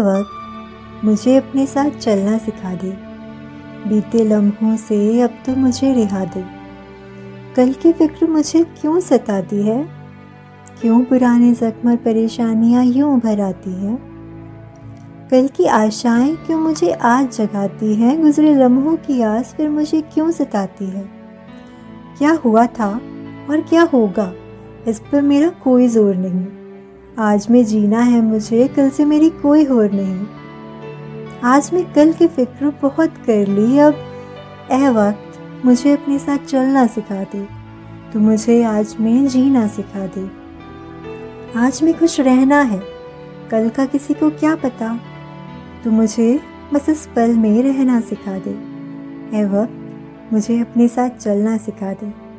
वक्त मुझे अपने साथ चलना सिखा दे। बीते लम्हों से अब तो मुझे रिहा दे। कल की फ़िक्र मुझे क्यों सताती है? क्यों पुराने जख्म परेशानियाँ यूँ उभर आती है? कल की आशाएँ क्यों मुझे आज जगाती हैं? गुजरे लम्हों की आस फिर मुझे क्यों सताती है? क्या हुआ था और क्या होगा? इस पर मेरा कोई ज़ोर नहीं। आज में जीना है मुझे, कल से मेरी कोई होर नहीं। आज मैं कल की फ़िक्र बहुत कर ली, अब ए वक्त मुझे अपने साथ चलना सिखा दे तो मुझे आज में जीना सिखा दे। आज में खुश रहना है, कल का किसी को क्या पता? तो मुझे बस इस पल में रहना सिखा दे। ए वक्त मुझे अपने साथ चलना सिखा दे।